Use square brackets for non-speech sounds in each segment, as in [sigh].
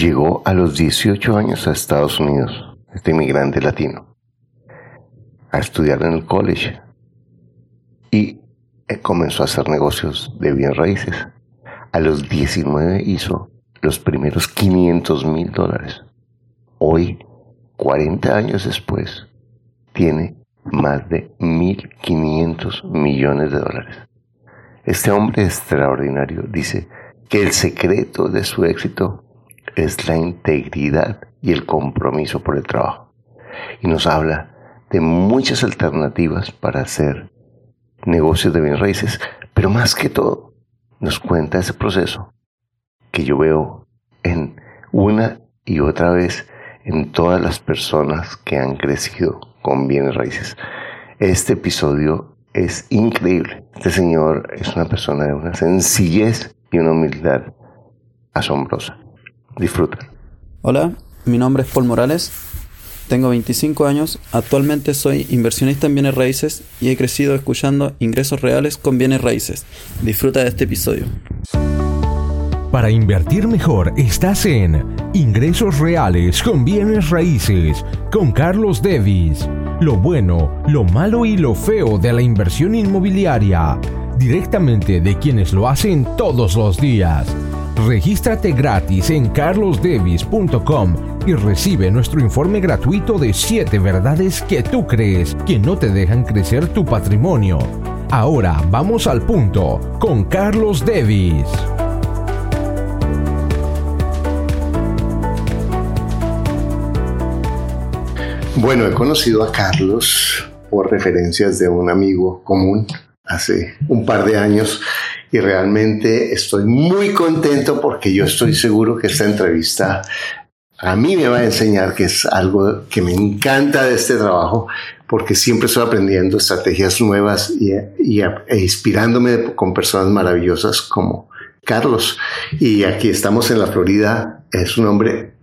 llegó a los 18 años a Estados Unidos, este inmigrante latino, a estudiar en el college y eh, comenzó a hacer negocios de bien raíces. A los 19 hizo los primeros 500 mil dólares. Hoy, 40 años después, tiene más de 1.500 millones de dólares. Este hombre extraordinario dice que el secreto de su éxito es la integridad y el compromiso por el trabajo. Y nos habla de muchas alternativas para hacer negocios de bienes raíces, pero más que todo nos cuenta ese proceso que yo veo en una y otra vez en todas las personas que han crecido con bienes raíces. Este episodio es increíble. Este señor es una persona de una sencillez y una humildad asombrosa. Disfruta. Hola, mi nombre es Paul Morales. Tengo 25 años. Actualmente soy inversionista en bienes raíces y he crecido escuchando ingresos reales con bienes raíces. Disfruta de este episodio. Para invertir mejor estás en Ingresos Reales con Bienes Raíces con Carlos Davis. Lo bueno, lo malo y lo feo de la inversión inmobiliaria. Directamente de quienes lo hacen todos los días. Regístrate gratis en carlosdevis.com y recibe nuestro informe gratuito de 7 verdades que tú crees que no te dejan crecer tu patrimonio. Ahora vamos al punto con Carlos Devis. Bueno, he conocido a Carlos por referencias de un amigo común hace un par de años y realmente estoy muy contento porque yo estoy seguro que esta entrevista a mí me va a enseñar que es algo que me encanta de este trabajo porque siempre estoy aprendiendo estrategias nuevas y, e inspirándome con personas maravillosas como Carlos. Y aquí estamos en la Florida, es un hombre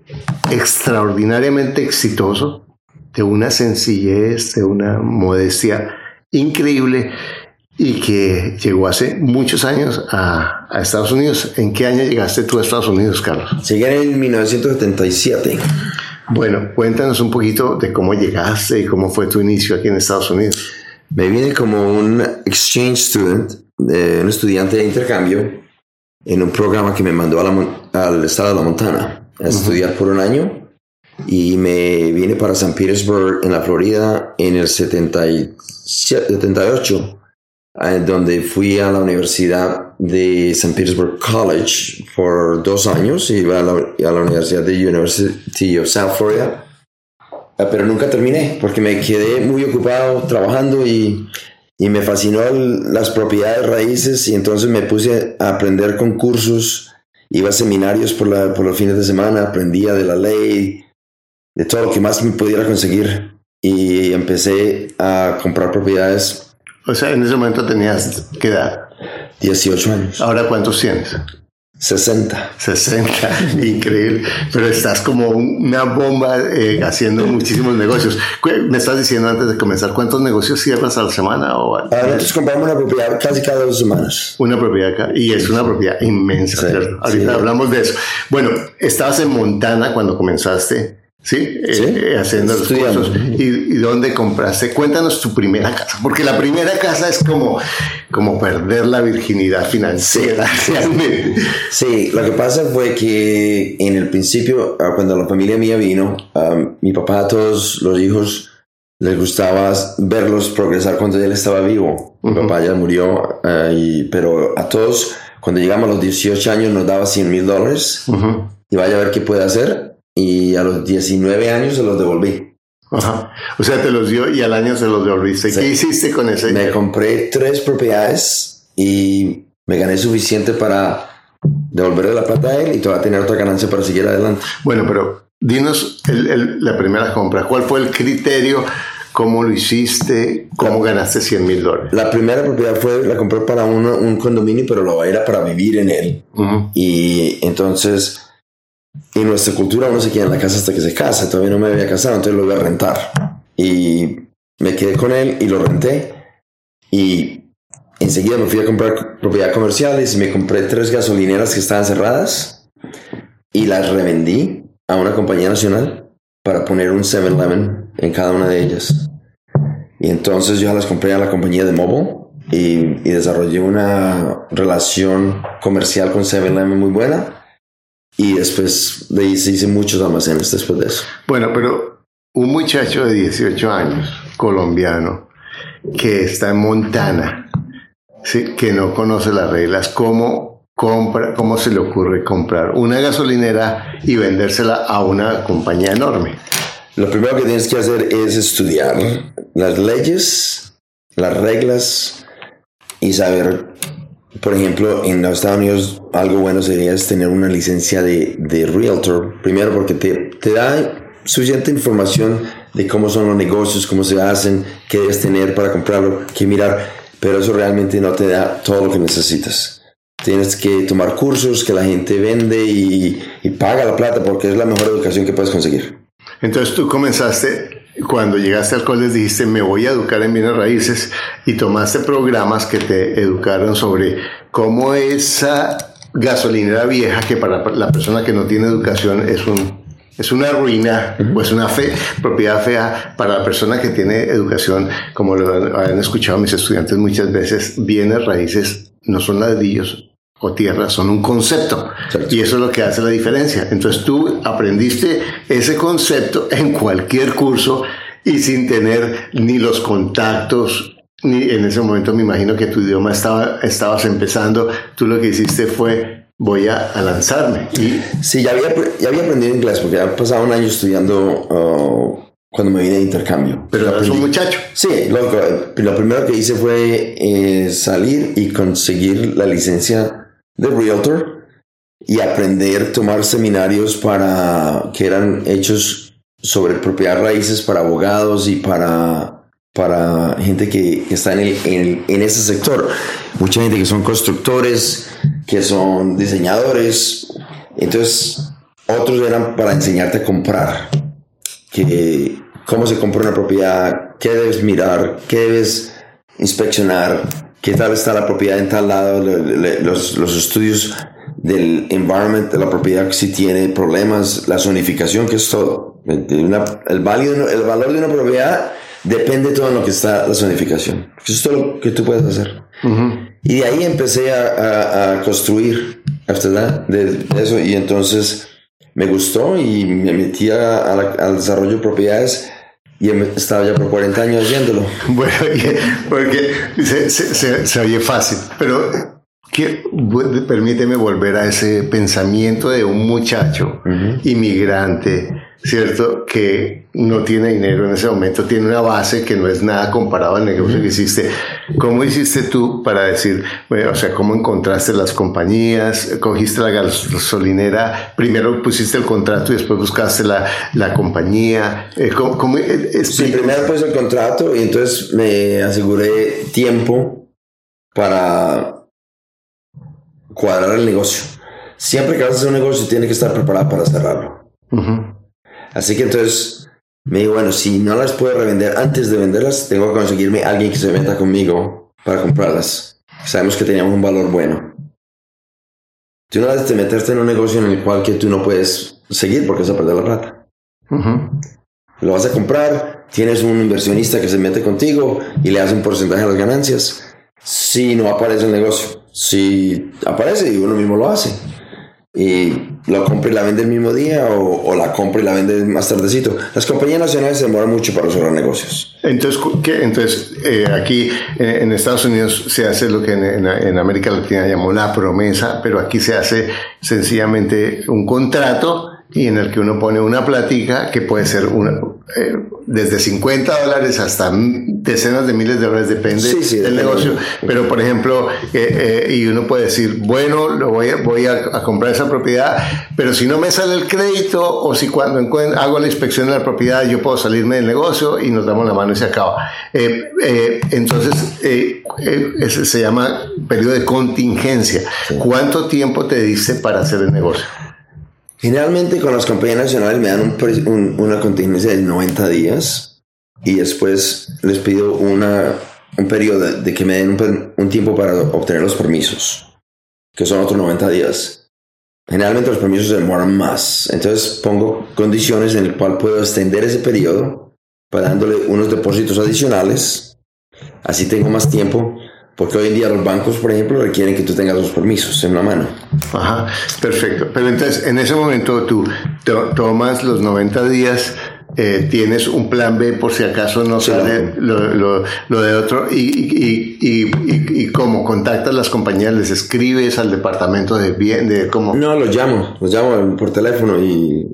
extraordinariamente exitoso, de una sencillez, de una modestia increíble y que llegó hace muchos años a, Estados Unidos. ¿En qué año llegaste tú a Estados Unidos, Carlos? Llegué en 1977. Bueno, cuéntanos un poquito de cómo llegaste y cómo fue tu inicio aquí en Estados Unidos. Me vine como un exchange student, un estudiante de intercambio, en un programa que me mandó al estado de la Montana a estudiar por un año y me vine para San Petersburg en la Florida en el 78, donde fui a la Universidad de San Petersburg College por dos años iba a la, a la Universidad de University of South Florida. Ah, pero nunca terminé porque me quedé muy ocupado trabajando y, y me fascinó las propiedades raíces y entonces me puse a aprender con cursos, iba a seminarios por, la, por los fines de semana, aprendía de la ley, de todo lo que más me pudiera conseguir y empecé a comprar propiedades. O sea, en ese momento tenías qué edad? 18 años. ¿Ahora cuántos tienes? 60. 60, [laughs] increíble. Pero estás como una bomba eh, haciendo muchísimos negocios. Me estás diciendo antes de comenzar, ¿cuántos negocios cierras a la semana? O nosotros compramos una propiedad casi cada dos semanas. Una propiedad acá, y es una propiedad inmensa, Ahorita hablamos de eso. Bueno, estabas en Montana cuando comenzaste. ¿Sí? Eh, haciendo los cursos. ¿Y, dónde compraste? Cuéntanos tu primera casa, porque la primera casa es como, como perder la virginidad financiera realmente. Sí, lo que pasa fue que en el principio, ah, cuando la familia mía vino, mi papá a todos los hijos les gustaba verlos progresar cuando él estaba vivo. Mi papá ya murió, ah, pero a todos, cuando llegamos a los 18 años, nos daba 100 mil dólares. Y vaya a ver qué puede hacer y a los 19 años se los devolví. Ajá. O sea, te los dio y al año se los devolviste. ¿Qué hiciste con ese? Me compré tres propiedades y me gané suficiente para devolverle la plata a él y todavía tener otra ganancia para seguir adelante. Bueno, pero dinos la primera compra. ¿Cuál fue el criterio? ¿Cómo lo hiciste? ¿Cómo ganaste 100 mil dólares? La primera propiedad fue, la compré para un condominio, pero lo era para vivir en él. Y entonces en nuestra cultura uno se queda en la casa hasta que se casa. Todavía no me había casado, entonces lo voy a rentar. Y me quedé con él y lo renté. Y enseguida me fui a comprar propiedades comerciales y me compré tres gasolineras que estaban cerradas. y las revendí a una compañía nacional para poner un 7-Eleven en cada una de ellas. Y entonces yo las compré a la compañía de mobile y, y desarrollé una relación comercial con 7-Eleven muy buena. Y después de ahí se hice muchos almacenes después de eso. Bueno, pero un muchacho de 18 años, colombiano, que está en Montana, ¿sí? que no conoce las reglas, ¿cómo, compra, ¿cómo se le ocurre comprar una gasolinera y vendérsela a una compañía enorme? Lo primero que tienes que hacer es estudiar las leyes, las reglas y saber, por ejemplo, en los Estados Unidos algo bueno sería tener una licencia de, de realtor. Primero porque te, te da suficiente información de cómo son los negocios, cómo se hacen, qué debes tener para comprarlo, qué mirar, pero eso realmente no te da todo lo que necesitas. Tienes que tomar cursos que la gente vende y, y paga la plata porque es la mejor educación que puedes conseguir. Entonces tú comenzaste, cuando llegaste al college dijiste, me voy a educar en bienes raíces y tomaste programas que te educaron sobre cómo esa gasolinera vieja, que para la persona que no tiene educación es un es una ruina o es una fe, propiedad fea para la persona que tiene educación, como lo han escuchado mis estudiantes muchas veces, bienes raíces no son ladrillos o tierra, son un concepto. Y eso es lo que hace la diferencia. Entonces tú aprendiste ese concepto en cualquier curso y sin tener ni los contactos, ni en ese momento me imagino que tu idioma estaba, estabas empezando, tú lo que hiciste fue voy a, a lanzarme. Y, Sí, ya había, ya había aprendido inglés porque había pasado un año estudiando uh, cuando me vine de intercambio. pero eras un muchacho. Sí, lo, que- lo primero que hice fue eh, salir y conseguir la licencia de Realtor y aprender tomar seminarios para que eran hechos sobre propiedad raíces para abogados y para, para gente que, está en, el- en ese sector. Mucha gente que son constructores, que son diseñadores. Entonces, otros eran para enseñarte a comprar que cómo se compra una propiedad, qué debes mirar, qué debes inspeccionar, qué tal está la propiedad en tal lado, le- le- los, los estudios del environment de la propiedad si tiene problemas, la zonificación, que es todo. Una- el, valor, el valor de una propiedad depende todo en lo que está la zonificación. Eso es todo lo que tú puedes hacer. Y de ahí empecé a, a- a construir after that, de, de eso. Y entonces me gustó y me metí a la- al desarrollo de propiedades y estaba ya por 40 años haciéndolo. [laughs] Bueno, porque se, se, se- se oye fácil, pero que, permíteme volver a ese pensamiento de un muchacho inmigrante, ¿cierto? Que no tiene dinero en ese momento, tiene una base que no es nada comparado al negocio que hiciste. ¿Cómo hiciste tú para decir, bueno, o sea, cómo encontraste las compañías, cogiste la gasolinera, primero pusiste el contrato y después buscaste la, la compañía? Eh, ¿cómo, cómo- eh, Sí, primero puse el contrato y entonces me aseguré tiempo para cuadrar el negocio. Siempre que vas a hacer un negocio tienes que estar preparado para cerrarlo. Ujú. Así que entonces me digo, bueno, si no las puedo revender antes de venderlas, tengo que conseguirme alguien que se meta conmigo para comprarlas. Sabemos que teníamos un valor bueno. Tú no debes de meterte en un negocio en el cual que tú no puedes seguir porque vas a perder la plata. Lo vas a comprar, tienes un inversionista que se mete contigo y le hace un porcentaje de las ganancias. Si no aparece el negocio, si aparece y uno mismo lo hace. Y lo compra y la vende el mismo día o, la compra y la vende más tardecito. Las compañías nacionales se demoran mucho para cerrar negocios. Entonces, ¿qué? Entonces eh, aquí eh, en Estados Unidos se hace lo que en- en América Latina llamó la promesa, pero aquí se hace sencillamente un contrato y en el que uno pone una platica que puede ser una, eh, desde 50 dólares hasta decenas de miles de dólares, depende Sí, sí, del negocio. Pero, por ejemplo, eh, eh, y uno puede decir, bueno, lo voy, a, voy a, a comprar esa propiedad, pero si no me sale el crédito o si cuando hago la inspección de la propiedad yo puedo salirme del negocio y nos damos la mano y se acaba. Entonces, ese se llama periodo de contingencia. ¿Cuánto tiempo te diste para hacer el negocio? Generalmente con las compañías nacionales me dan un un- una contingencia de 90 días y después les pido una, un periodo de, de que me den un, un tiempo para obtener los permisos, que son otros 90 días. generalmente los permisos se demoran más. Entonces pongo condiciones en las cuales puedo extender ese periodo pagándole unos depósitos adicionales. Así tengo más tiempo. Porque hoy en día los bancos, por ejemplo, requieren que tú tengas los permisos en una mano. Ajá, perfecto. Pero entonces, en ese momento tú to- tomas los 90 días, eh, tienes un plan B por si acaso no Sí, sale lo, lo- lo de otro, y, y, y, y, cómo contactas las compañías, les escribes al departamento de bien, de cómo. No, los llamo, los llamo por teléfono y,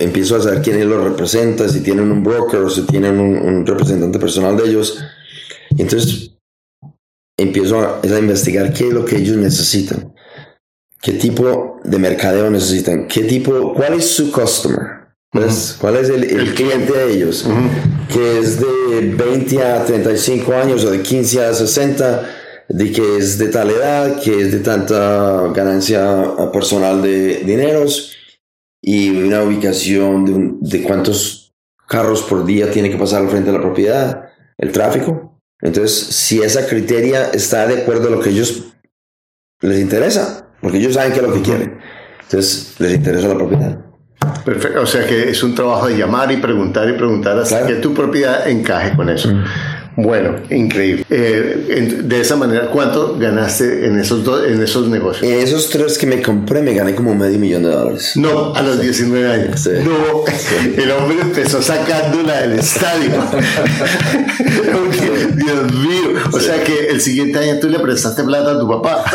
empiezo a saber quién los representa, si tienen un broker o si tienen un, un representante personal de ellos. Entonces empiezo a, es a investigar qué es lo que ellos necesitan, qué tipo de mercadeo necesitan, qué tipo, cuál es su customer, cuál es el, el cliente de ellos, que es de 20 a 35 años o de 15 a 60 de que es de tal edad, que es de tanta ganancia personal de dineros y una ubicación de, de cuántos carros por día tiene que pasar al frente de la propiedad, el tráfico. Entonces, si esa criteria está de acuerdo a lo que ellos les interesa, porque ellos saben qué es lo que quieren. Entonces, les interesa la propiedad. Perfecto. O sea que es un trabajo de llamar y preguntar y preguntar hasta Claro. que tu propiedad encaje con eso. Bueno, increíble. Eh, en- de esa manera, ¿cuánto ganaste en esos en esos negocios? En esos tres que me compré, me gané como medio millón de dólares. No, a los 19 años. Sí. No, el hombre empezó sacándola del estadio. [laughs] Dios mío. O sea que el siguiente año tú le prestaste plata a tu papá. [laughs]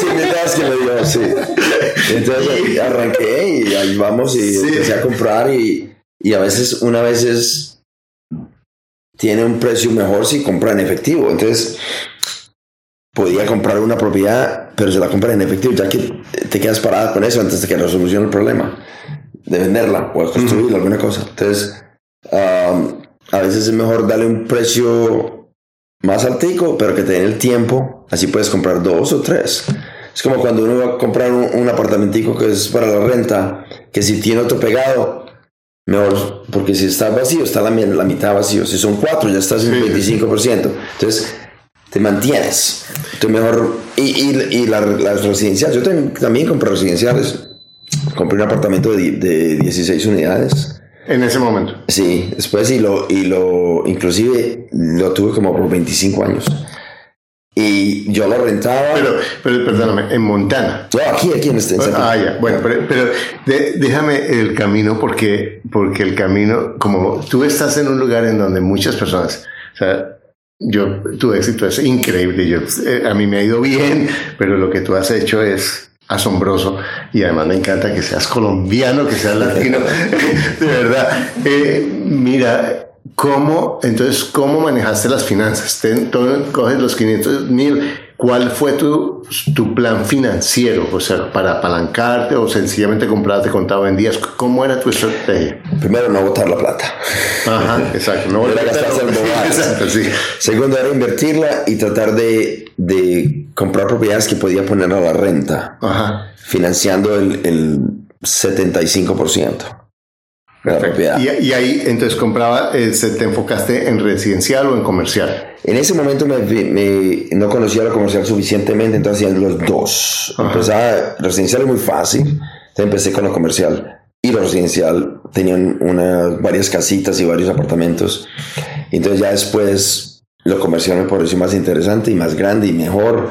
Sí, que me dio, sí. Entonces arranqué y ahí vamos y Sí. empecé a comprar y, y a veces, una vez es- tiene un precio mejor si compra en efectivo. Entonces podía comprar una propiedad, pero se la compra en efectivo, ya que te quedas parada con eso antes de que resolucione el problema de venderla o de construir alguna cosa. Entonces, um, a veces es mejor darle un precio más altico, pero que te den el tiempo, así puedes comprar dos o tres. Es como cuando uno va a comprar un, un apartamentico que es para la renta, que si tiene otro pegado, mejor, porque si está vacío, está la, la mitad vacío. Si son cuatro, ya estás en Sí. 25%. Entonces, te mantienes. Entonces, mejor. Y, y, y la- las residenciales, yo tam- también compré residenciales. Compré un apartamento de, de 16 unidades. En ese momento. Sí, después y lo, y lo, inclusive lo tuve como por 25 años. Yo lo rentaba. Pero, pero perdóname, en Montana. no, aquí, aquí en este. en Ah, ya. Bueno, pero, pero de- déjame el camino porque, porque el camino, como tú estás en un lugar en donde muchas personas, o sea, yo, tu éxito es increíble. Yo, eh, a mí me ha ido bien, pero lo que tú has hecho es asombroso y además me encanta que seas colombiano, que seas latino, [laughs] [laughs] de verdad. Eh, mira, ¿cómo, entonces, cómo manejaste las finanzas? Ten, todo- coges los 500 mil, ¿cuál fue tu, tu plan financiero? O sea, para apalancarte o sencillamente comprarte contado en días, ¿cómo era tu estrategia? Primero, no botar la plata. Ajá, exacto. No Era gastarse en. Exacto, sí. Segundo, era invertirla y tratar de, de comprar propiedades que podía poner a la renta, Ajá. financiando el, el 75% Y, y ahí entonces compraba, eh, se- te enfocaste en residencial o en comercial. En ese momento me, me- no conocía lo comercial suficientemente, entonces hacía los dos. Ajá. Empezaba, residencial es muy fácil, entonces empecé con lo comercial. Y lo residencial tenían unas, varias casitas y varios apartamentos. Entonces ya después lo comercial me pareció más interesante y más grande y mejor.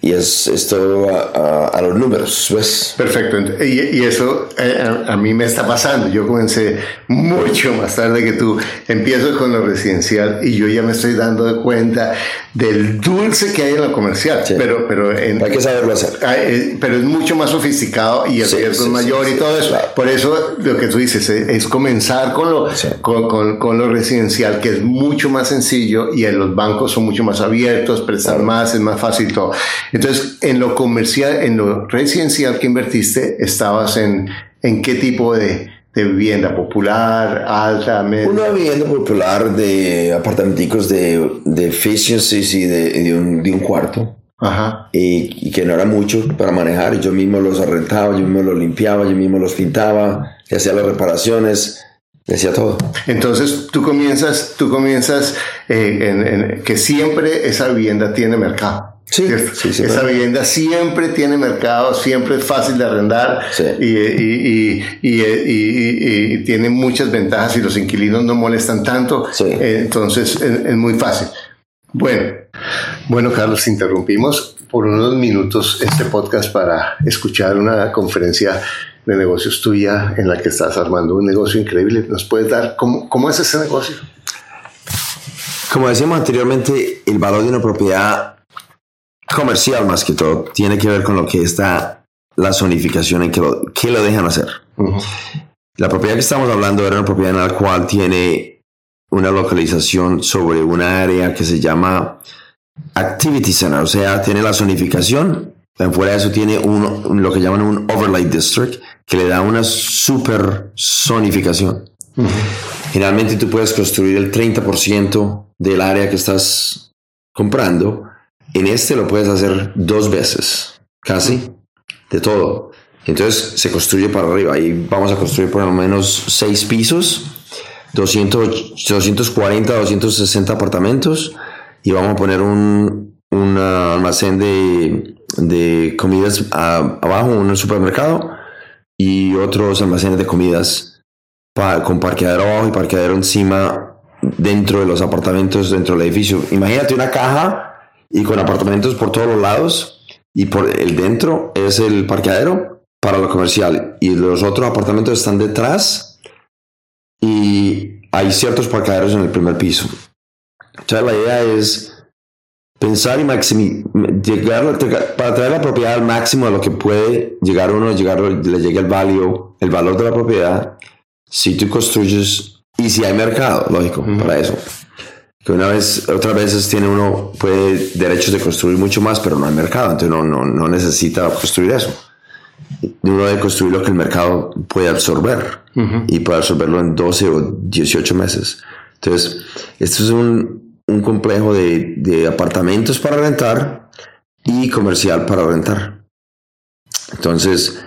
Y es, es todo a, a- a los números, ¿ves? Perfecto. Y, y eso eh, a, a mí me está pasando. Yo comencé mucho más tarde que tú. Empiezo con lo residencial y yo ya me estoy dando cuenta del dulce que hay en lo comercial. Sí. Pero, pero, en- Hay que saberlo hacer. Eh, pero es mucho más sofisticado y el Sí, riesgo sí, es mayor y todo eso. claro. Por eso lo que tú dices es, es comenzar con lo, con, con- con lo residencial, que es mucho más sencillo y en los bancos son mucho más abiertos, prestar más, es más fácil todo. Entonces, en lo comercial, en lo residencial que invertiste, estabas en, en qué tipo de, de vivienda, popular, alta, media. Una vivienda popular de apartamenticos de, de efficiencies y de, de un, de un cuarto. Ajá. y, y que no era mucho para manejar. Yo mismo los arrendaba, yo mismo los limpiaba, yo mismo los pintaba, le hacía las reparaciones, le hacía todo. Entonces tú comienzas, tú comienzas eh, en, en que siempre esa vivienda tiene mercado. Sí, sí, sí, Esa vivienda siempre tiene mercado, siempre es fácil de arrendar y, y- y- y- y- y tiene muchas ventajas y los inquilinos no molestan tanto. Sí. Entonces es, es muy fácil. Bueno, bueno, Carlos, interrumpimos por unos minutos este podcast para escuchar una conferencia de negocios tuya en la que estás armando un negocio increíble. ¿Nos puedes dar cómo, cómo es ese negocio? Como decíamos anteriormente, el valor de una propiedad comercial más que todo tiene que ver con lo que está la zonificación en que lo, que lo dejan hacer. La propiedad que estamos hablando era una propiedad en la cual tiene una localización sobre una área que se llama Activity Center, o sea, tiene la zonificación. Fuera de eso tiene un, lo que llaman un Overlay District, que le da una super zonificación. Generalmente tú puedes construir el 30% del área que estás comprando. En este lo puedes hacer dos veces, casi, de todo. Entonces se construye para arriba. Ahí vamos a construir por lo menos seis pisos, 200, 240, 260 apartamentos y vamos a poner un, un almacén de, de comidas ah, abajo, un supermercado y otros almacenes de comidas pa- con parqueadero abajo y parqueadero encima dentro de los apartamentos dentro del edificio. Imagínate una caja y con apartamentos por todos los lados y por el dentro es el parqueadero para lo comercial y los otros apartamentos están detrás y hay ciertos parqueaderos en el primer piso. Entonces la idea es pensar y maximi- llegar para traer la propiedad al máximo de lo que puede llegar uno, llegar, le llegue el value, el valor de la propiedad. Si tú construyes y si hay mercado, lógico, para eso. Que una vez, otras veces tiene uno, puede derechos de construir mucho más, pero no hay mercado, entonces no, no, no necesita construir eso. Uno debe construir lo que el mercado puede absorber y puede absorberlo en 12 o 18 meses. Entonces, esto es un, un complejo de, de apartamentos para rentar y comercial para rentar. Entonces,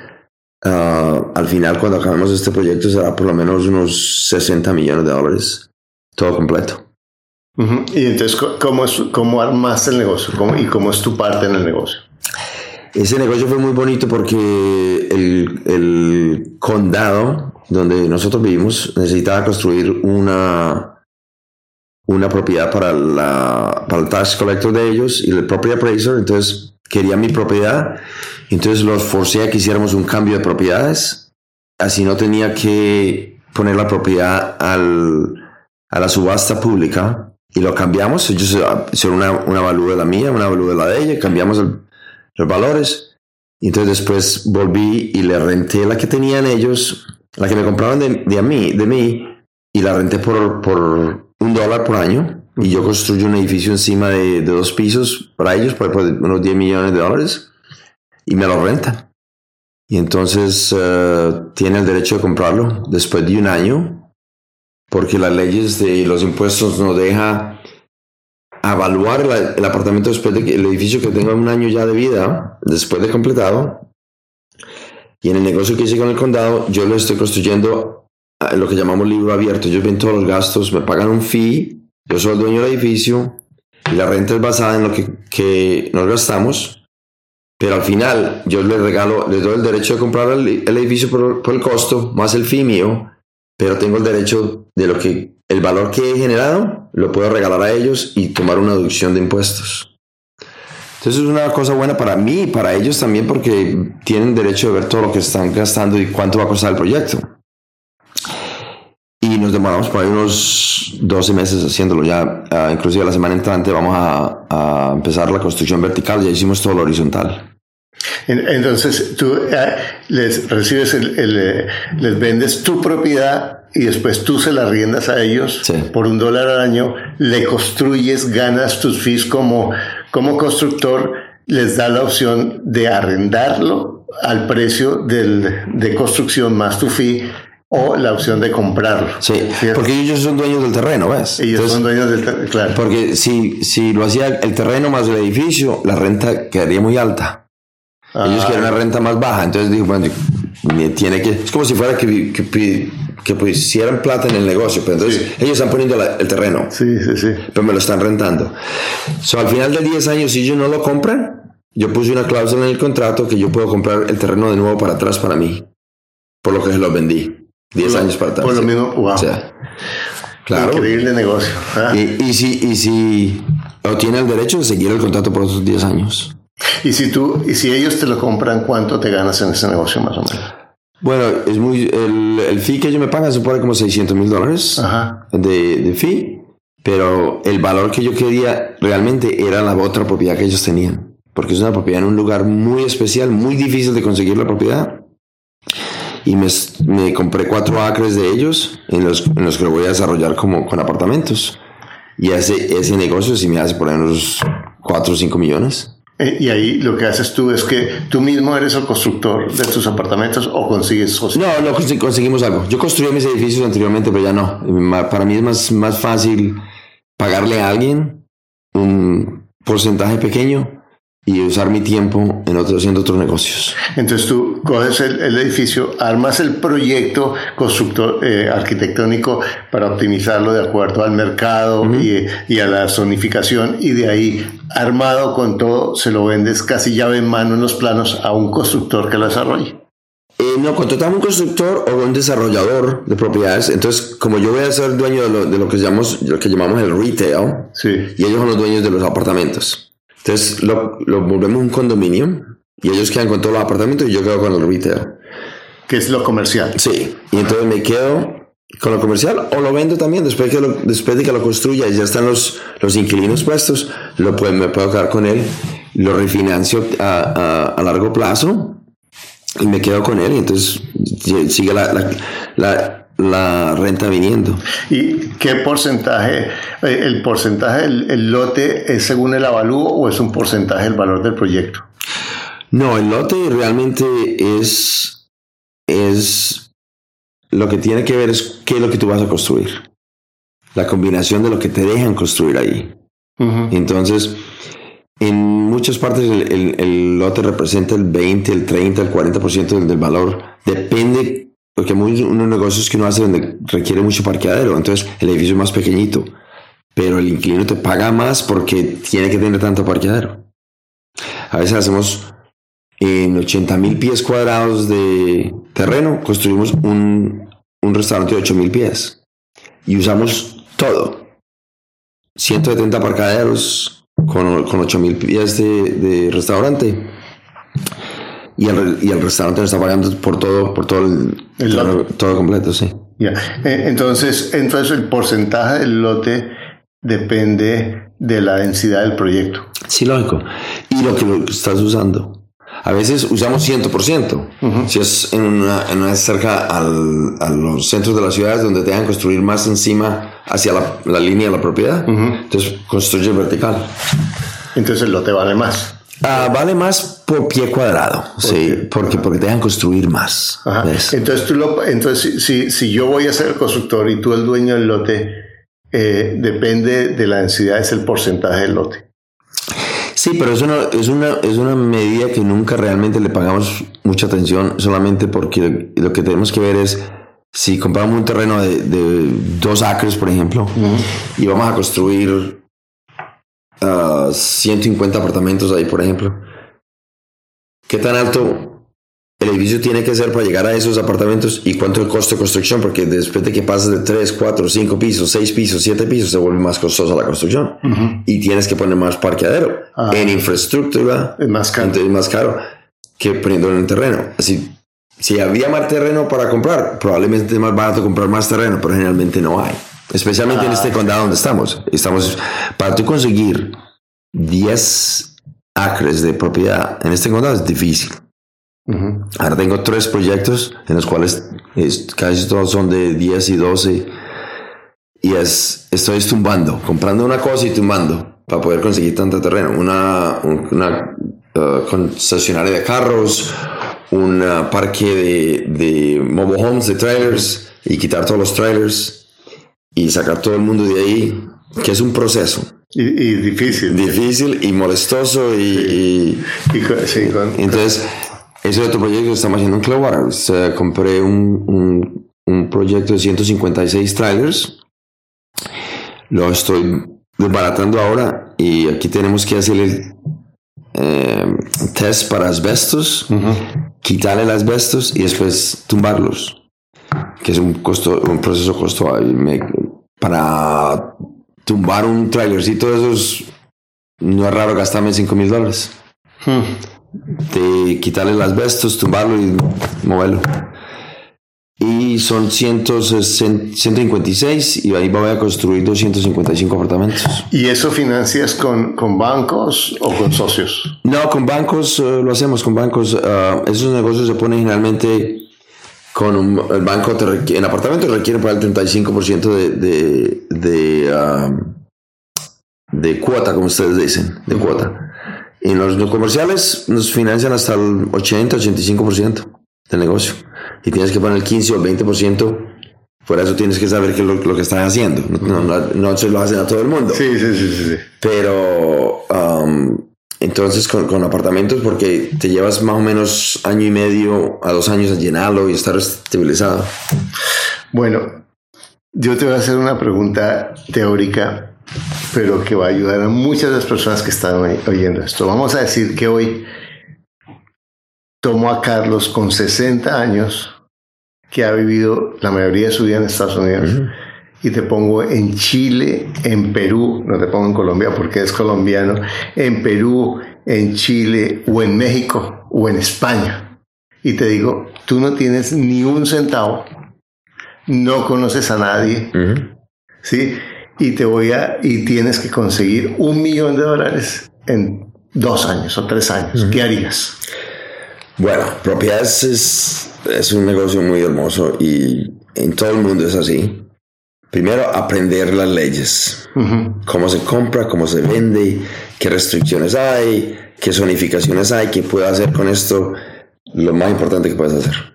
ah, al final, cuando acabemos este proyecto, será por lo menos unos 60 millones de dólares, todo completo. Y entonces, ¿cómo, es, cómo armaste el negocio? ¿Cómo- ¿Y cómo es tu parte en el negocio? Ese negocio fue muy bonito porque el, condado donde nosotros vivimos necesitaba construir una, una propiedad para, la, para el tax collector de ellos y el property appraiser. Entonces quería mi propiedad. Entonces los forcé a que hiciéramos un cambio de propiedades. Así no tenía que poner la propiedad a la subasta pública. Y lo cambiamos. Ellos hicieron una, una valúa de la mía, una valúa de la de ella. Cambiamos el, los valores. Y entonces después volví y le renté la que tenían ellos, la que me compraron de, de a mí, de mí, y la renté por, por un dólar por año. Y yo construyo un edificio encima de, de dos pisos para ellos, por, por unos 10 millones de dólares, y me lo rentan. Y entonces eh, tiene el derecho de comprarlo después de un año, porque las leyes de los impuestos nos deja evaluar el, el apartamento después de que el edificio que tenga un año ya de vida, después de completado. Y en el negocio que hice con el condado, yo lo estoy construyendo lo que llamamos libro abierto. Ellos ven todos los gastos, me pagan un fee, yo soy el dueño del edificio y la renta es basada en lo que, que nos gastamos. Pero al final yo les regalo, les doy el derecho de comprar el, el edificio por, por el costo, más el fee mío, pero tengo el derecho de lo que el valor que he generado lo puedo regalar a ellos y tomar una deducción de impuestos. Entonces es una cosa buena para mí y para ellos también porque tienen derecho de ver todo lo que están gastando y cuánto va a costar el proyecto. Y nos demoramos por ahí unos 12 meses haciéndolo. Ya, ah, inclusive la semana entrante vamos a, a empezar la construcción vertical. Ya hicimos todo lo horizontal. En- Entonces, tú eh, les recibes, el, el, eh, les vendes tu propiedad y después tú se la riendas a ellos Sí. por un dólar al año, le construyes, ganas tus fees como, como constructor, les da la opción de arrendarlo al precio del, de construcción más tu fee o la opción de comprarlo. Sí, ¿Cierto? porque ellos son dueños del terreno, ¿ves? ellos Entonces, son dueños del ter- claro. Porque si, si lo hacía el terreno más el edificio, la renta quedaría muy alta. Ellos Ah, quieren una renta más baja, entonces digo, bueno, tiene que, es como si fuera que, que que pusieran plata en el negocio. Pero entonces ellos están poniendo la- el terreno, Sí, sí, sí. pero me lo están rentando. So, al final de 10 años, si ellos no lo compran, yo puse una cláusula en el contrato que yo puedo comprar el terreno de nuevo para atrás para mí. Por lo que se lo vendí. 10 años para atrás. Por lo sí. mismo, wow. O sea, claro. Increíble negocio. ¿ah? Y, y si, y si o tiene el derecho de seguir el contrato por otros 10 años. Y si tú, y si ellos te lo compran, ¿cuánto te ganas en ese negocio más o menos? Bueno, es muy, el, el fee que ellos me pagan se pone como 600 mil dólares de, de fee, pero el valor que yo quería realmente era la otra propiedad que ellos tenían, porque es una propiedad en un lugar muy especial, muy difícil de conseguir la propiedad. Y me, me compré cuatro acres de ellos en los, en los que lo voy a desarrollar como con apartamentos. Y ese, ese negocio sí me hace por ahí unos 4 o 5 millones. Eh, Y ahí lo que haces tú es que tú mismo eres el constructor de tus apartamentos o consigues socios. No, no conseguimos algo. Yo construí mis edificios anteriormente, pero ya no. Para mí es más, más fácil pagarle a alguien un porcentaje pequeño y usar mi tiempo en otro, haciendo otros negocios. Entonces tú coges el, el edificio, armas el proyecto constructor eh, arquitectónico para optimizarlo de acuerdo al mercado y, y a la zonificación y de ahí armado con todo se lo vendes casi llave en mano en los planos a un constructor que lo desarrolle. Eh, no, contratamos un constructor o un desarrollador de propiedades. Entonces, como yo voy a ser dueño de lo, de lo que, llamamos, lo que llamamos el retail, Sí. y ellos son los dueños de los apartamentos. Entonces, lo, lo volvemos un condominio y ellos quedan con todos los apartamentos y yo quedo con el retail. Que es lo comercial. Sí, y entonces me quedo con lo comercial o lo vendo también después, que lo- después de que lo construya y ya están los, los inquilinos puestos, lo puedo, me puedo quedar con él, lo refinancio a, a, a largo plazo y me quedo con él y entonces sigue la, la, la, la renta viniendo. ¿Y qué porcentaje? eh, ¿El porcentaje del el lote es según el avalúo o es un porcentaje del valor del proyecto? No, el lote realmente es, es lo que tiene que ver es qué es lo que tú vas a construir. La combinación de lo que te dejan construir ahí. Entonces, en muchas partes el, el- el lote representa el 20, el 30, el 40% del, del valor. Depende, porque hay unos negocios que uno hace donde requiere mucho parqueadero, entonces el edificio es más pequeñito, pero el inquilino te paga más porque tiene que tener tanto parqueadero. A veces hacemos en 80 mil pies cuadrados de terreno, construimos un, un restaurante de 8 mil pies y usamos todo. 170 parqueaderos con, con 8 mil pies de restaurante. Y el, y el restaurante está pagando por todo, por todo el, El todo, todo completo, sí. Ya. Eh, Entonces, entonces el porcentaje del lote depende de la densidad del proyecto. Sí, lógico. Y lo que estás usando. A veces usamos 100%. Si es en una, en una cerca al- a los centros de las ciudades donde te dejan construir más encima hacia la, la línea de la propiedad, entonces construye vertical. Entonces el lote vale más. Ah, vale más por pie cuadrado, sí, porque, porque te dejan construir más. Entonces, tú lo, entonces si, si yo voy a ser el constructor y tú el dueño del lote, eh, depende de la densidad, es el porcentaje del lote. Sí, pero es una, es, una, es una medida que nunca realmente le pagamos mucha atención, solamente porque lo que tenemos que ver es si compramos un terreno de, de dos acres, por ejemplo, y vamos a construir ah, 150 apartamentos ahí, por ejemplo, ¿qué tan alto el edificio tiene que ser para llegar a esos apartamentos y cuánto el costo de construcción? Porque después de que pasas de 3, 4, 5 pisos, 6 pisos, 7 pisos, se vuelve más costosa la construcción y tienes que poner más parqueadero Ah. en infraestructura. Es más caro. Entonces es más caro que poniéndolo en el terreno. Así, si había más terreno para comprar, probablemente es más barato comprar más terreno, pero generalmente no hay. Especialmente en este condado donde estamos. Estamos para tú conseguir 10 acres de propiedad en este condado es difícil. Ujú. Ahora tengo tres proyectos en los cuales es- casi todos son de 10 y 12 y es, estoy tumbando, comprando una cosa y tumbando para poder conseguir tanto terreno. Una, un- una uh, concesionaria de carros, un uh, parque de, de mobile homes, de trailers y quitar todos los trailers y sacar todo el mundo de ahí, que es un proceso Y, y difícil. difícil y molestoso y- y Y co- sí, con- entonces, ese otro proyecto que estamos haciendo en Clearwater. O sea, compré un, un, un proyecto de 156 trailers. Lo estoy desbaratando ahora y aquí tenemos que hacer el eh, test para asbestos, quitarle el asbestos y después tumbarlos, que es un, costo, un proceso costoso. para tumbar un trailercito de esos, no es raro gastarme 5 mil dólares. De quitarle el asbestos, tumbarlo y moverlo y son 156 y ahí voy a construir 255 apartamentos. ¿Y eso financias con, con bancos o con socios? No, con bancos eh, lo hacemos, con bancos. Uh, esos negocios se ponen generalmente con un, el banco, te en apartamentos requiere pagar el 35% de, de, de, um, de cuota, como ustedes dicen, de cuota. Y en los comerciales nos financian hasta el 80-85% del negocio y tienes que poner el 15 o el 20%, por eso tienes que saber qué es lo, que están haciendo. No, no, se lo hacen a todo el mundo. Sí, sí, sí. sí. Pero um, entonces con, con, apartamentos, porque te llevas más o menos año y medio a dos años a llenarlo y estar estabilizado. Bueno, yo te voy a hacer una pregunta teórica, pero que va a ayudar a muchas de las personas que están oyendo esto. Vamos a decir que hoy tomo a Carlos con 60 años, que ha vivido la mayoría de su vida en Estados Unidos, y te pongo en Chile, en Perú, no te pongo en Colombia porque es colombiano, en Perú, en Chile, o en México, o en España. Y te digo, tú no tienes ni un centavo, no conoces a nadie, ¿sí? Y te voy a, y tienes que conseguir un millón de dólares en dos años o tres años. ¿Qué harías? Bueno, propiedades es, es un negocio muy hermoso y en todo el mundo es así. Primero, aprender las leyes. Cómo se compra, cómo se vende, qué restricciones hay, qué zonificaciones hay, qué puedo hacer con esto. Lo más importante que puedes hacer.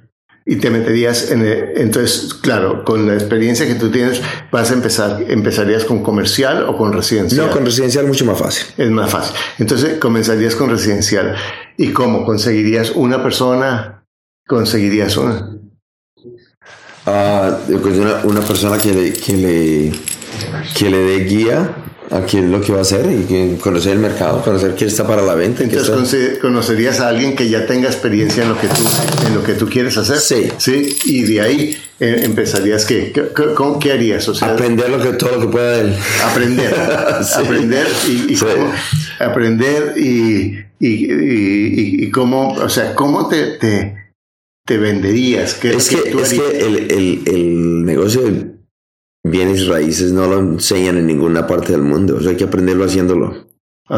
Y te meterías en entonces, claro, con la experiencia que tú tienes, vas a empezar, empezarías con comercial o con residencial. No, con residencial mucho más fácil. Es más fácil. Entonces comenzarías con residencial. ¿Y cómo? ¿Conseguirías una persona? ¿Conseguirías una? Ah, una, una persona que le, que le, que le dé guía a qué es lo que va a hacer y conocer el mercado, conocer quién está para la venta. Entonces conocerías a alguien que ya tenga experiencia en lo que tú, en lo que tú quieres hacer. Sí. Sí, y de ahí eh, empezarías, ¿qué? ¿Qué, qué, harías? O sea, aprender lo que, todo lo que pueda él. Aprender. [laughs] Aprender y, y cómo, aprender y, y, y, cómo, o sea, cómo te, te, te venderías. es que, es que el, el, el negocio del bienes raíces no lo enseñan en ninguna parte del mundo. O sea, hay que aprenderlo haciéndolo.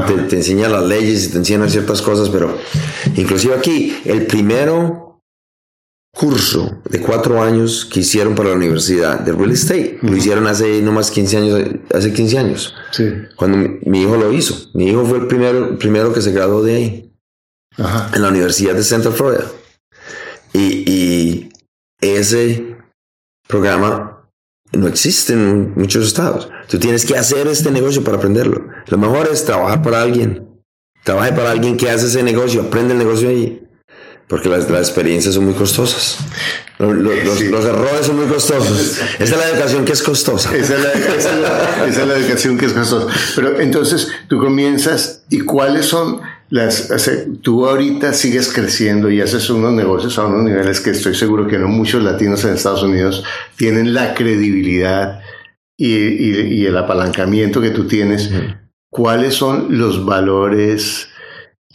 Te, te, enseñan las leyes y te enseñan ciertas cosas, pero inclusive aquí, el primero curso de cuatro años que hicieron para la universidad de real estate, lo hicieron hace no más 15 años, hace 15 años. Sí. Cuando mi, hijo lo hizo. Mi hijo fue el primero, primero que se graduó de ahí. En la Universidad de Central Florida. Y, y ese programa no existe en muchos estados. Tú tienes que hacer este negocio para aprenderlo. Lo mejor es trabajar para alguien. Trabaje para alguien que hace ese negocio, aprende el negocio ahí. Porque las, las experiencias son muy costosas. Los, los, errores son muy costosos. [laughs] Esa es la educación que es costosa. Esa es la, esa es la educación que es costosa. Pero entonces tú comienzas y cuáles son las, tú ahorita sigues creciendo y haces unos negocios a unos niveles que estoy seguro que no muchos latinos en Estados Unidos tienen la credibilidad y, y, el apalancamiento que tú tienes. ¿Cuáles son los valores,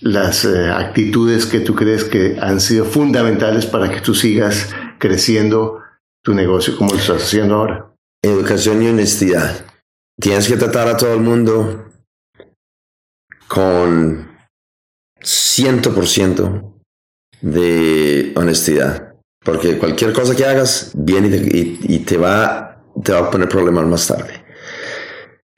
las eh, actitudes que tú crees que han sido fundamentales para que tú sigas creciendo tu negocio como lo estás haciendo ahora? Educación y honestidad. Tienes que tratar a todo el mundo con 100% de honestidad. Porque cualquier cosa que hagas viene y te, va, te va a poner problemas más tarde.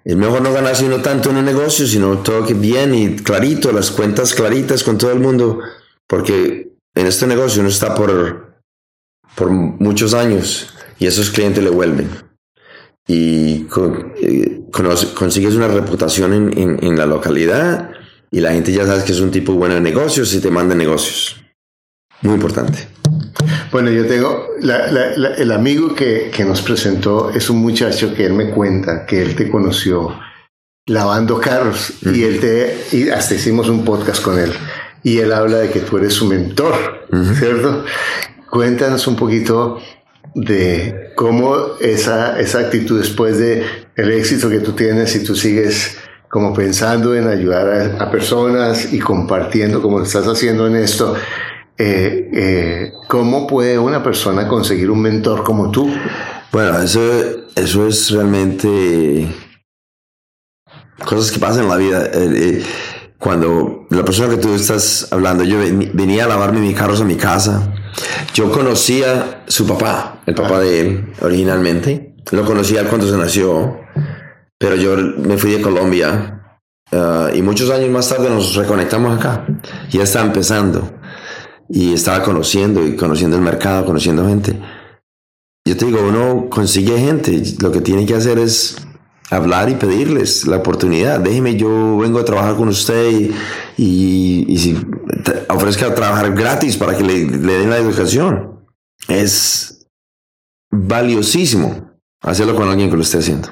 Es mejor no ganar sino tanto en un negocio, sino todo bien y clarito, las cuentas claritas con todo el mundo. Porque en este negocio uno está por, por muchos años y esos clientes le vuelven. Y eh, consigues una reputación en, en la localidad y la gente ya sabe que es un tipo bueno de negocios y te manda negocios. Muy importante. Bueno, yo tengo la- la- la- el amigo que, que nos presentó es un muchacho que él me cuenta que él te conoció lavando carros y él te y hasta hicimos un podcast con él y él habla de que tú eres su mentor, ¿cierto? Cuéntanos un poquito de cómo esa, esa actitud después de el éxito que tú tienes y tú sigues como pensando en ayudar a, a personas y compartiendo como estás haciendo en esto, eh, eh, ¿cómo puede una persona conseguir un mentor como tú? Bueno, eso, eso es realmente cosas que pasan en la vida. Eh, eh, Cuando la persona que tú estás hablando, yo ven- venía a lavarme mis carros a mi casa. Yo conocía su papá, el papá de él, originalmente. Lo conocía cuando se nació, pero yo me fui de Colombia ah, y muchos años más tarde nos reconectamos acá. Ya estaba empezando y estaba conociendo y conociendo el mercado, conociendo gente. Yo te digo, uno consigue gente, lo que tiene que hacer es hablar y pedirles la oportunidad. Déjeme, yo vengo a trabajar con usted y, si ofrezca trabajar gratis para que le, le den la educación. Es valiosísimo hacerlo con alguien que lo esté haciendo.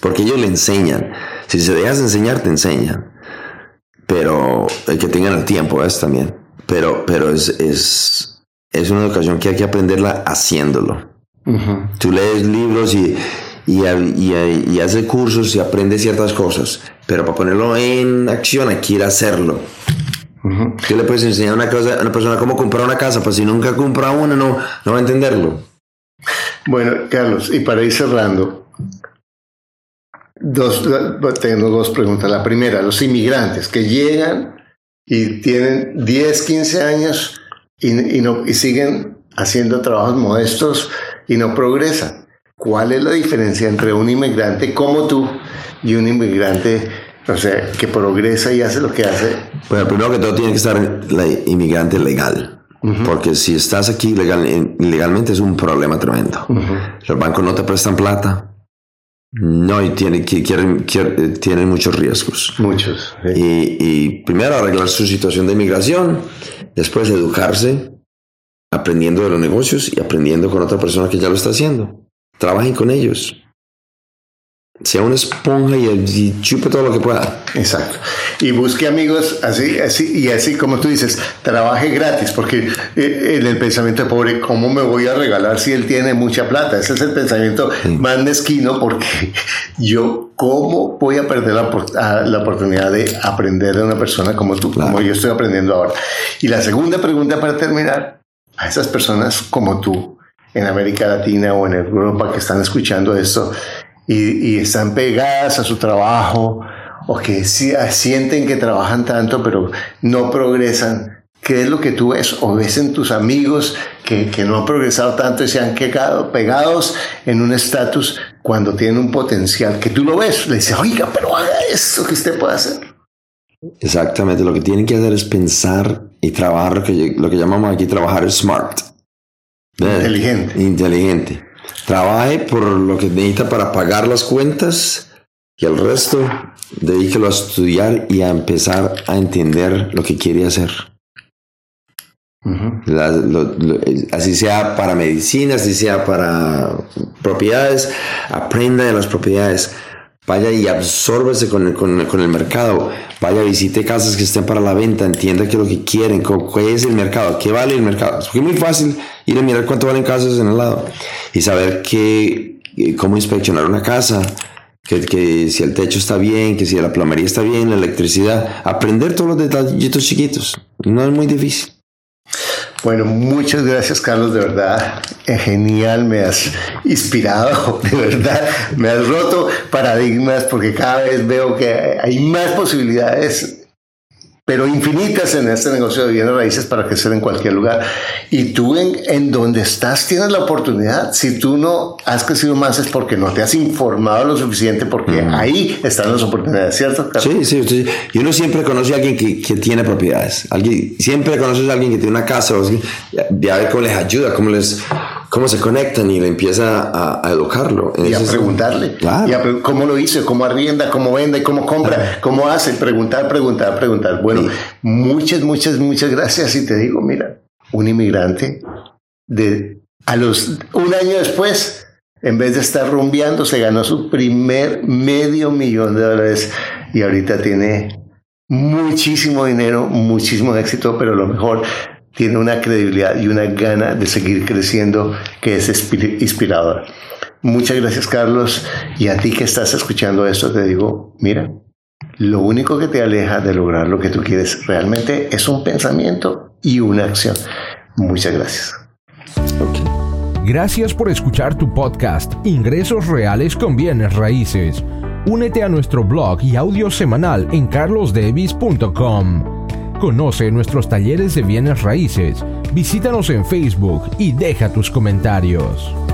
Porque ellos le enseñan. Si se dejas enseñar, te enseñan. Pero el que tengan el tiempo es también. Pero, pero es, es, es una educación que hay que aprenderla haciéndolo. Tú lees libros y, y, y, y haces cursos y aprendes ciertas cosas, pero para ponerlo en acción hay que ir a hacerlo. ¿Qué le puedes enseñar a una, cosa, a una persona cómo comprar una casa? Pues si nunca compra una, no, no va a entenderlo. Bueno, Carlos, y para ir cerrando, dos, tengo dos preguntas. La primera, los inmigrantes que llegan y tienen 10, 15 años y, y, no, y siguen haciendo trabajos modestos y no progresan. ¿Cuál es la diferencia entre un inmigrante como tú y un inmigrante, o sea, que progresa y hace lo que hace? Bueno, primero que todo tiene que estar la inmigrante legal. Uh -huh. Porque si estás aquí legal, ilegalmente es un problema tremendo. Uh -huh. Los bancos no te prestan plata. No, y tienen, quieren, quieren, tienen muchos riesgos. Muchos. Sí. Y, y, primero arreglar su situación de inmigración, después educarse, aprendiendo de los negocios y aprendiendo con otra persona que ya lo está haciendo. Trabajen con ellos. Sea una esponja y, y chupe todo lo que pueda. Exacto. Y busque amigos así, así, y así como tú dices, trabaje gratis, porque en el pensamiento de pobre, ¿cómo me voy a regalar si él tiene mucha plata? Ese es el pensamiento sí. más mezquino, porque [laughs] yo, ¿cómo voy a perder la, la oportunidad de aprender de una persona como tú, claro. como yo estoy aprendiendo ahora? Y la segunda pregunta para terminar, a esas personas como tú, en América Latina o en Europa que están escuchando esto y, y están pegadas a su trabajo o que sí, sienten que trabajan tanto pero no progresan. ¿Qué es lo que tú ves? ¿O ves en tus amigos que, que no han progresado tanto y se han quedado pegados en un estatus cuando tienen un potencial que tú lo ves? Le dices, oiga, pero haga eso que usted puede hacer. Exactamente, lo que tienen que hacer es pensar y trabajar, lo que, lo que llamamos aquí trabajar smart. Inteligente. Inteligente. Trabaje por lo que necesita para pagar las cuentas y el resto dedíquelo a estudiar y a empezar a entender lo que quiere hacer. Uh -huh. La, lo, lo, así sea para medicina, así sea para propiedades, aprenda de las propiedades. Vaya y absórbese con el, con, con el mercado. Vaya, visite casas que estén para la venta. Entienda qué es lo que quieren, qué es el mercado, qué vale el mercado. Es muy fácil ir a mirar cuánto valen casas en el lado y saber qué, cómo inspeccionar una casa, que, que, si el techo está bien, que si la plomería está bien, la electricidad. Aprender todos los detallitos chiquitos. No es muy difícil. Bueno, muchas gracias Carlos, de verdad, es genial, me has inspirado, [laughs] de verdad, me has roto paradigmas porque cada vez veo que hay más posibilidades, pero infinitas en este negocio de bienes raíces para crecer en cualquier lugar. Y tú en, en donde estás tienes la oportunidad. Si tú no has crecido más es porque no te has informado lo suficiente, porque mm. ahí están las oportunidades, ¿cierto? Sí, sí, sí. Y uno siempre conoce a alguien que, que tiene propiedades. Alguien, siempre conoces a alguien que tiene una casa, o así, y a ver cómo les ayuda, cómo les cómo se conectan y le empieza a, a educarlo. Y a preguntarle. Claro. Y a pre cómo lo hizo, cómo arrienda, cómo vende, cómo compra, claro. cómo hace. Preguntar, preguntar, preguntar. Bueno, sí. muchas, muchas, muchas gracias. Y te digo, mira, un inmigrante de a los un año después, en vez de estar rumbeando, se ganó su primer medio millón de dólares y ahorita tiene muchísimo dinero, muchísimo éxito, pero lo mejor, tiene una credibilidad y una gana de seguir creciendo que es inspiradora. Muchas gracias, Carlos. Y a ti que estás escuchando esto, te digo, mira, lo único que te aleja de lograr lo que tú quieres realmente es un pensamiento y una acción. Muchas gracias. Gracias por escuchar tu podcast Ingresos Reales con Bienes Raíces. Únete a nuestro blog y audio semanal en carlosdevis.com. Conoce nuestros talleres de bienes raíces, visítanos en Facebook y deja tus comentarios.